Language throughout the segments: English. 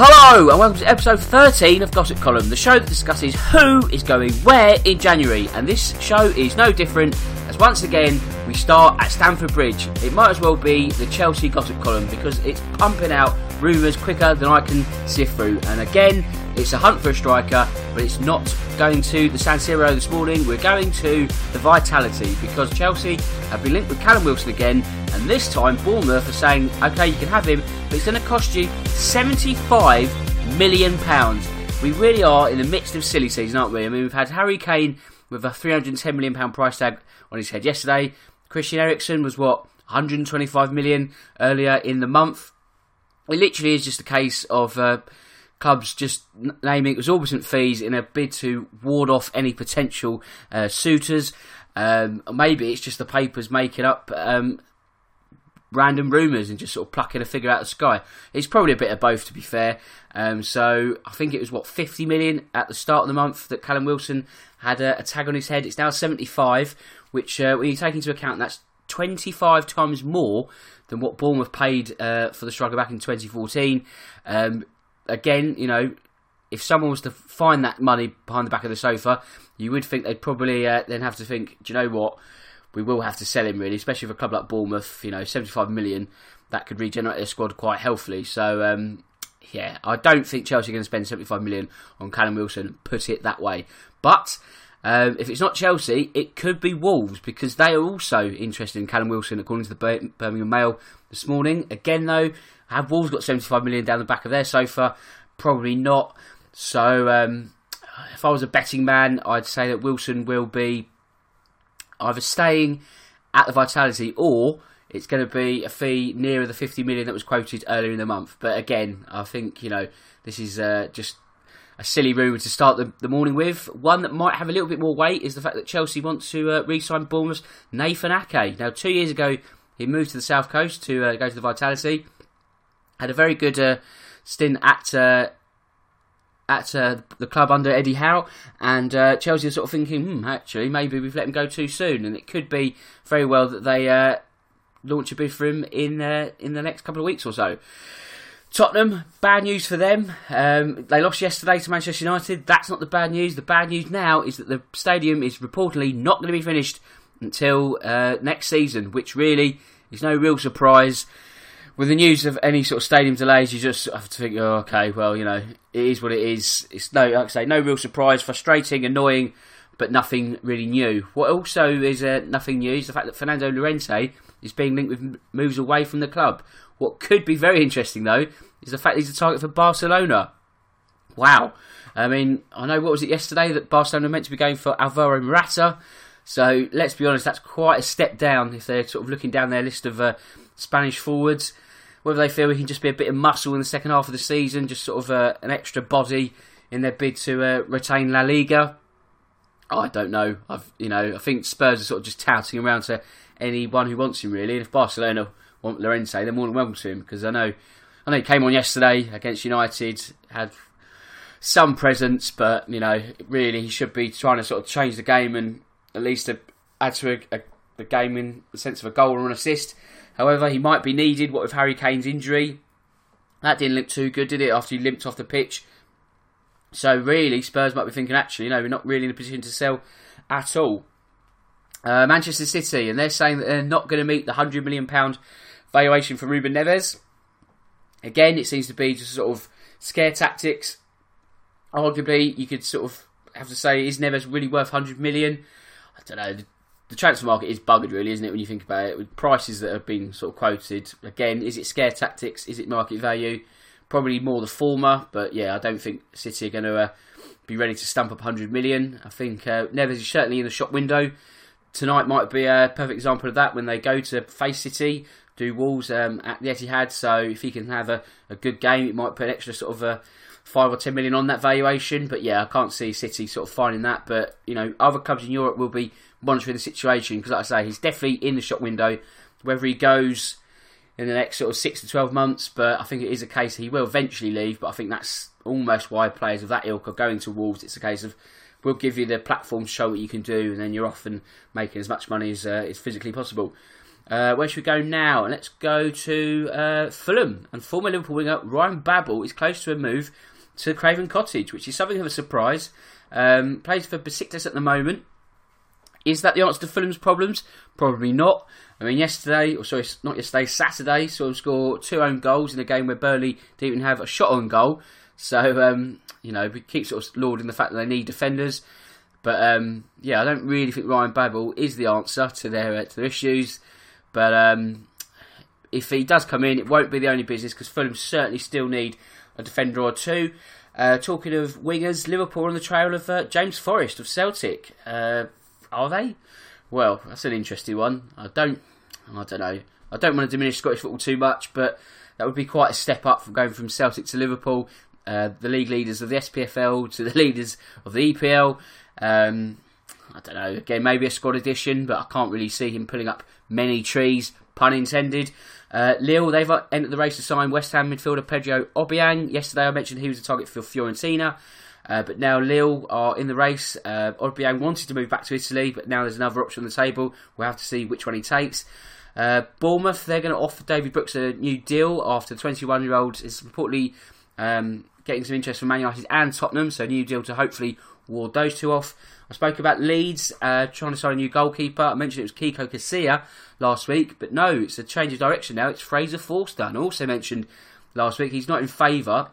Hello, and welcome to episode 13 of Gossip Column, the show that discusses who is going where in January. And this show is no different, as once again we start at Stamford Bridge. It might as well be the Chelsea Gossip Column because it's pumping out rumours quicker than I can sift through. And again, it's a hunt for a striker, but it's not going to the San Siro this morning. We're going to the Vitality because Chelsea have been linked with Callum Wilson again, and this time Bournemouth are saying, okay, you can have him, but it's going to cost you £75 million. We really are in the midst of silly season, aren't we? I mean, we've had Harry Kane with a £310 million price tag on his head yesterday. Christian Eriksen was what? 125 million earlier in the month. It literally is just a case of uh, clubs just naming exorbitant fees in a bid to ward off any potential uh, suitors. Um, maybe it's just the papers making up um, random rumours and just sort of plucking a figure out of the sky. It's probably a bit of both, to be fair. Um, so I think it was what 50 million at the start of the month that Callum Wilson had a, a tag on his head. It's now 75, which uh, when you take into account that's 25 times more than what Bournemouth paid uh, for the striker back in 2014. Um, again, you know, if someone was to find that money behind the back of the sofa, you would think they'd probably uh, then have to think, do you know what? We will have to sell him really, especially for a club like Bournemouth. You know, 75 million that could regenerate their squad quite healthily. So um, yeah, I don't think Chelsea are going to spend 75 million on Callum Wilson. Put it that way, but. Um, if it's not Chelsea, it could be Wolves because they are also interested in Callum Wilson, according to the Birmingham Mail this morning. Again, though, have Wolves got 75 million down the back of their sofa? Probably not. So, um, if I was a betting man, I'd say that Wilson will be either staying at the Vitality or it's going to be a fee nearer the 50 million that was quoted earlier in the month. But again, I think, you know, this is uh, just a silly rumour to start the, the, morning with. One that might have a little bit more weight is the fact that Chelsea want to uh, re sign Bournemouth's Nathan Ake. Now, two years ago, he moved to the South Coast to uh, go to the Vitality. Had a very good uh, stint at uh, at uh, the club under Eddie Howe, and uh, Chelsea are sort of thinking, hmm, actually, maybe we've let him go too soon, and it could be very well that they uh, launch a bid for him in uh, in the next couple of weeks or so. Tottenham, bad news for them. Um, they lost yesterday to Manchester United. That's not the bad news. The bad news now is that the stadium is reportedly not going to be finished until uh, next season, which really is no real surprise with the news of any sort of stadium delays, you just have to think, oh, okay, well, you know, it is what it is. It's no, like I say, no real surprise, frustrating, annoying, but nothing really new. What also is uh, nothing new is the fact that Fernando Llorente is being linked with moves away from the club. What could be very interesting, though, is the fact he's a target for Barcelona. Wow. I mean, I know, what was it yesterday, that Barcelona meant to be going for Alvaro Morata. So let's be honest, that's quite a step down if they're sort of looking down their list of uh, Spanish forwards whether they feel he can just be a bit of muscle in the second half of the season, just sort of uh, an extra body in their bid to uh, retain La Liga. I don't know. I've you know I think Spurs are sort of just touting around to anyone who wants him really. And if Barcelona want Llorente, they're more than welcome to him because I know I know he came on yesterday against United, had some presence, but you know really he should be trying to sort of change the game and at least add to a, a, game in the sense of a goal or an assist. However, he might be needed. What with Harry Kane's injury? That didn't look too good, did it? After he limped off the pitch So really, Spurs might be thinking, actually, you know, we're not really in a position to sell at all. Uh, Manchester City, and they're saying that they're not going to meet the hundred million pound valuation for Ruben Neves. Again, it seems to be just sort of scare tactics. Arguably, you could sort of have to say, is Neves really worth hundred million? I don't know. The, transfer market is buggered, really, isn't it? When you think about it, with prices that have been sort of quoted. Again, is it scare tactics? Is it market value? Probably more the former, but yeah, I don't think City are going to uh, be ready to stamp up 100 million. I think uh, Neves is certainly in the shop window. Tonight might be a perfect example of that when they go to face City, do Wolves um, at the Etihad. So if he can have a, a good game, it might put an extra sort of a uh, five or ten million on that valuation. But yeah, I can't see City sort of finding that. But you know, other clubs in Europe will be monitoring the situation because, like I say, he's definitely in the shop window. Whether he goes in the next sort of six to twelve months, but I think it is a case he will eventually leave. But I think that's almost why players of that ilk are going to Wolves. It's a case of we'll give you the platform to show what you can do, and then you're off and making as much money as uh, is physically possible. Uh, where should we go now? And Let's go to uh, Fulham. And former Liverpool winger Ryan Babel is close to a move to Craven Cottage, which is something of a surprise. Um, plays for Besiktas at the moment. Is that the answer to Fulham's problems? Probably not. I mean, yesterday, or sorry, not yesterday, Saturday, him score two own goals in a game where Burnley didn't even have a shot on goal. So, um, you know, we keep sort of lauding the fact that they need defenders. But um, yeah, I don't really think Ryan Babel is the answer to their uh, to their issues. But um, if he does come in, it won't be the only business because Fulham certainly still need a defender or two. Uh, talking of wingers, Liverpool on the trail of uh, James Forrest of Celtic. Uh, are they? Well, that's an interesting one. I don't, I don't know. I don't want to diminish Scottish football too much, but that would be quite a step up from going from Celtic to Liverpool, uh, the league leaders of the SPFL to the leaders of the EPL. Um, I don't know. Again, maybe a squad addition, but I can't really see him pulling up many trees, pun intended. Uh, Lille, they've entered the race to sign West Ham midfielder Pedro Obiang. Yesterday I mentioned he was a target for Fiorentina. Uh, but now Lille are in the race. Uh, Obiang wanted to move back to Italy, but now there's another option on the table. We'll have to see which one he takes. Uh, Bournemouth, they're going to offer David Brooks a new deal after the 21 year old is reportedly um, getting some interest from Man United and Tottenham, so a new deal to hopefully ward those two off. I spoke about Leeds uh, trying to sign a new goalkeeper. I mentioned it was Kiko Casilla last week, but no, it's a change of direction now. It's Fraser Forster. And I also mentioned last week he's not in favour,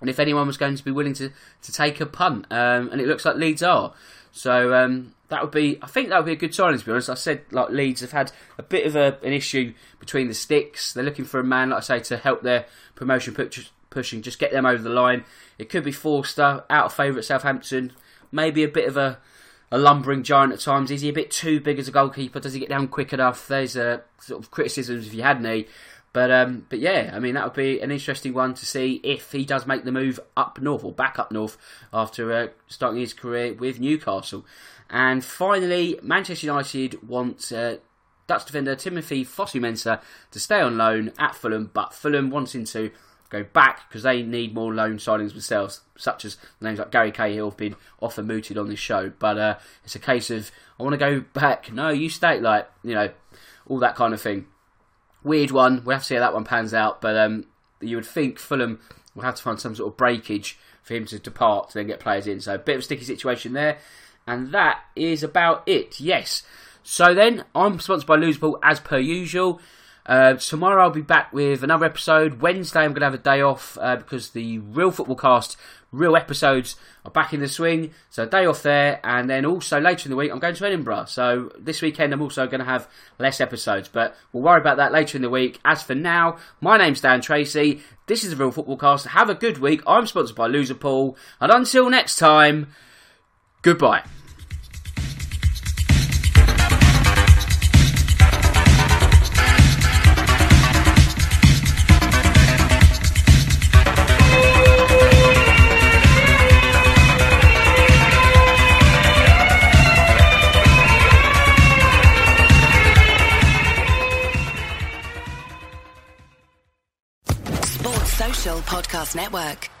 and if anyone was going to be willing to, to take a punt, um, and it looks like Leeds are. So um, that would be, I think that would be a good signing. To be honest, I said like Leeds have had a bit of a, an issue between the sticks. They're looking for a man, like I say, to help their promotion push, pushing, just get them over the line. It could be Forster out of favour at Southampton maybe a bit of a, a lumbering giant at times. Is he a bit too big as a goalkeeper? Does he get down quick enough? There's a sort of criticisms if you had any. But um, but yeah, I mean that would be an interesting one to see if he does make the move up north or back up north after uh, starting his career with Newcastle. And finally, Manchester United want uh, Dutch defender Timothy Fosu-Mensah to stay on loan at Fulham, but Fulham wanting to go back because they need more loan signings themselves, such as names like Gary Cahill have been often mooted on this show. But uh, it's a case of I want to go back. No, you stay, like you know, all that kind of thing. Weird one. We'll have to see how that one pans out. But um, you would think Fulham will have to find some sort of breakage for him to depart to then get players in. So a bit of a sticky situation there. And that is about it. Yes. So then, I'm sponsored by Loseable as per usual. Uh, tomorrow I'll be back with another episode. Wednesday I'm going to have a day off uh, because the real football cast, real episodes are back in the swing. So day off there, and then also later in the week I'm going to Edinburgh. So this weekend I'm also going to have less episodes, but we'll worry about that later in the week. As for now, my name's Dan Tracy. This is the real football cast. Have a good week. I'm sponsored by Loserpool, and until next time, goodbye. Podcast Network.